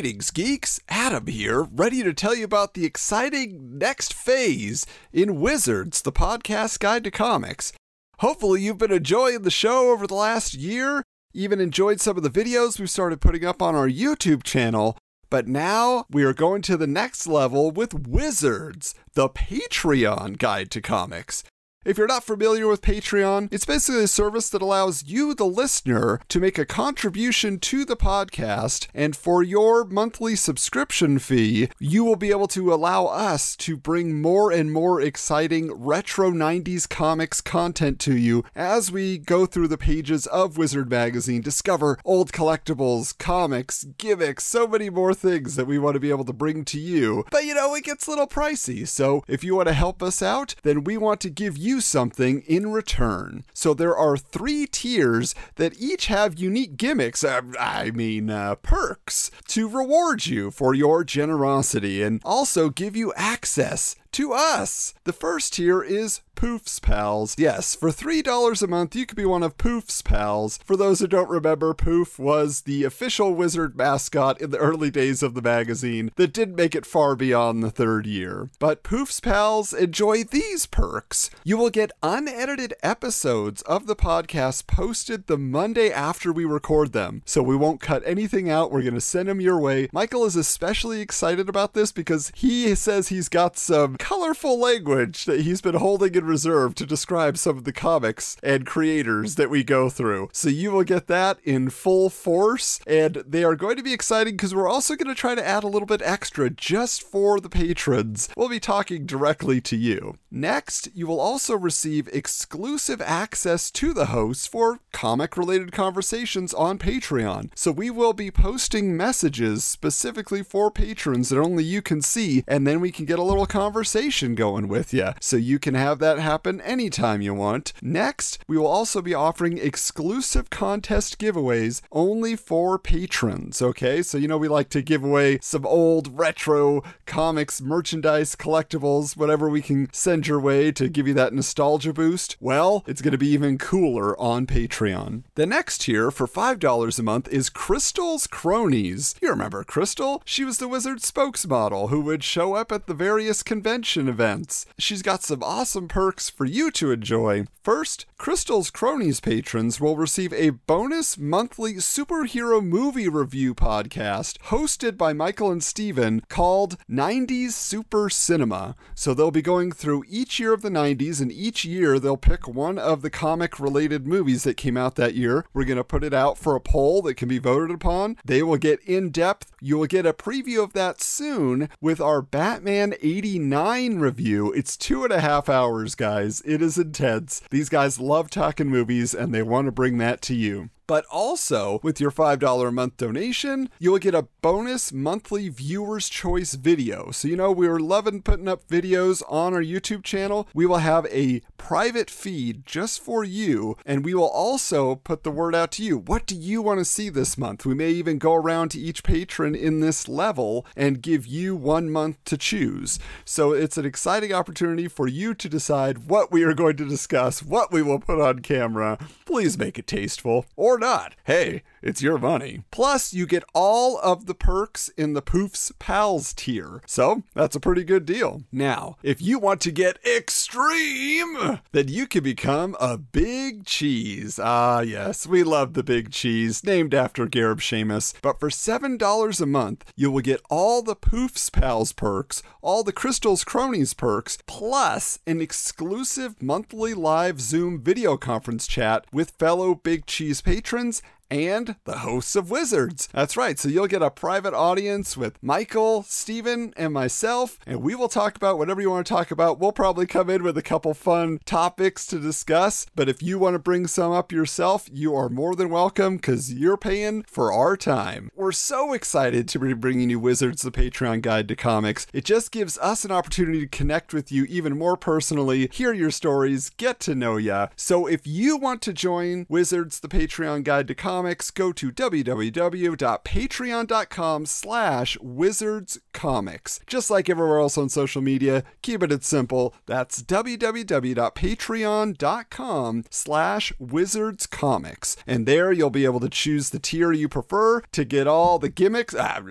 Greetings, geeks! Adam here, ready to tell you about the exciting next phase in Wizards, the podcast guide to comics. Hopefully, you've been enjoying the show over the last year, even enjoyed some of the videos we've started putting up on our YouTube channel. But now we are going to the next level with Wizards, the Patreon guide to comics. If you're not familiar with Patreon, it's basically a service that allows you, the listener, to make a contribution to the podcast. And for your monthly subscription fee, you will be able to allow us to bring more and more exciting retro 90s comics content to you as we go through the pages of Wizard Magazine, discover old collectibles, comics, gimmicks, so many more things that we want to be able to bring to you. But you know, it gets a little pricey. So if you want to help us out, then we want to give you something in return. So there are three tiers that each have unique gimmicks, uh, I mean, uh, perks, to reward you for your generosity and also give you access to us. The first tier is Poof's Pals. Yes, for $3 a month, you could be one of Poof's Pals. For those who don't remember, Poof was the official wizard mascot in the early days of the magazine that didn't make it far beyond the third year. But Poof's Pals enjoy these perks. You will get unedited episodes of the podcast posted the Monday after we record them. So we won't cut anything out. We're going to send them your way. Michael is especially excited about this because he says he's got some colorful language that he's been holding in reserve to describe some of the comics and creators that we go through. So you will get that in full force, and they are going to be exciting because we're also going to try to add a little bit extra just for the patrons. We'll be talking directly to you. Next, you will also receive exclusive access to the hosts for comic related conversations on Patreon. So we will be posting messages specifically for patrons that only you can see, and then we can get a little conversation going with you. So you can have that happen anytime you want. Next, we will also be offering exclusive contest giveaways only for patrons. Okay, so you know we like to give away some old retro comics, merchandise, collectibles, whatever we can send your way to give you that nostalgia boost. Well, it's going to be even cooler on Patreon. The next tier for $5 a month is Crystal's Cronies. You remember Crystal? She was the wizard spokesmodel who would show up at the various convention events. She's got some awesome perks for you to enjoy. First, Crystal's Cronies patrons will receive a bonus monthly superhero movie review podcast hosted by Michael and Steven called 90s Super Cinema. So they'll be going through each year of the 90s, and each year they'll pick one of the comic related movies that came out that year. We're going to put it out for a poll that can be voted upon. They will get in depth. You will get a preview of that soon with our Batman 89 review. It's two and a half hours, guys. It is intense. These guys love talking movies and they want to bring that to you. But also, with your $5 a month donation, you will get a bonus monthly viewer's choice video. So, you know, we were loving putting up videos on our YouTube channel. We will have a private feed just for you, and we will also put the word out to you. What do you want to see this month? We may even go around to each patron in this level and give you one month to choose. So, it's an exciting opportunity for you to decide what we are going to discuss, what we will put on camera. Please make it tasteful. Or not. Hey, it's your money. Plus, you get all of the perks in the Poof's Pals tier. So, that's a pretty good deal. Now, if you want to get extreme, then you can become a big cheese. Ah, yes, we love the big cheese, named after Gareb Shamus. But for $7 a month, you will get all the Poof's Pals perks, all the Crystal's Cronies perks, plus an exclusive monthly live Zoom video conference chat with fellow Big Cheese patrons patrons and the hosts of Wizards. That's right, so you'll get a private audience with Michael, Steven, and myself, and we will talk about whatever you want to talk about. We'll probably come in with a couple fun topics to discuss, but if you want to bring some up yourself, you are more than welcome because you're paying for our time. We're so excited to be bringing you Wizards, the Patreon Guide to Comics. It just gives us an opportunity to connect with you even more personally, hear your stories, get to know ya. So if you want to join Wizards, the Patreon Guide to Comics, go to www.patreon.com slash wizardscomics. Just like everywhere else on social media, keep it simple. That's www.patreon.com slash wizardscomics. And there you'll be able to choose the tier you prefer to get all the gimmicks. Ah,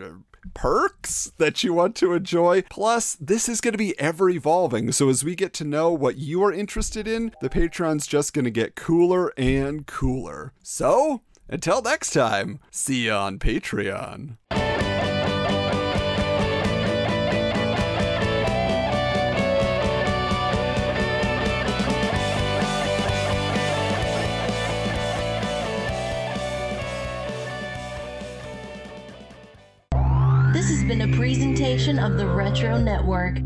perks that you want to enjoy. Plus, this is going to be ever evolving. So, as we get to know what you are interested in, the Patreon's just going to get cooler and cooler. So, until next time, see you on Patreon. This has been a presentation of the Retro Network.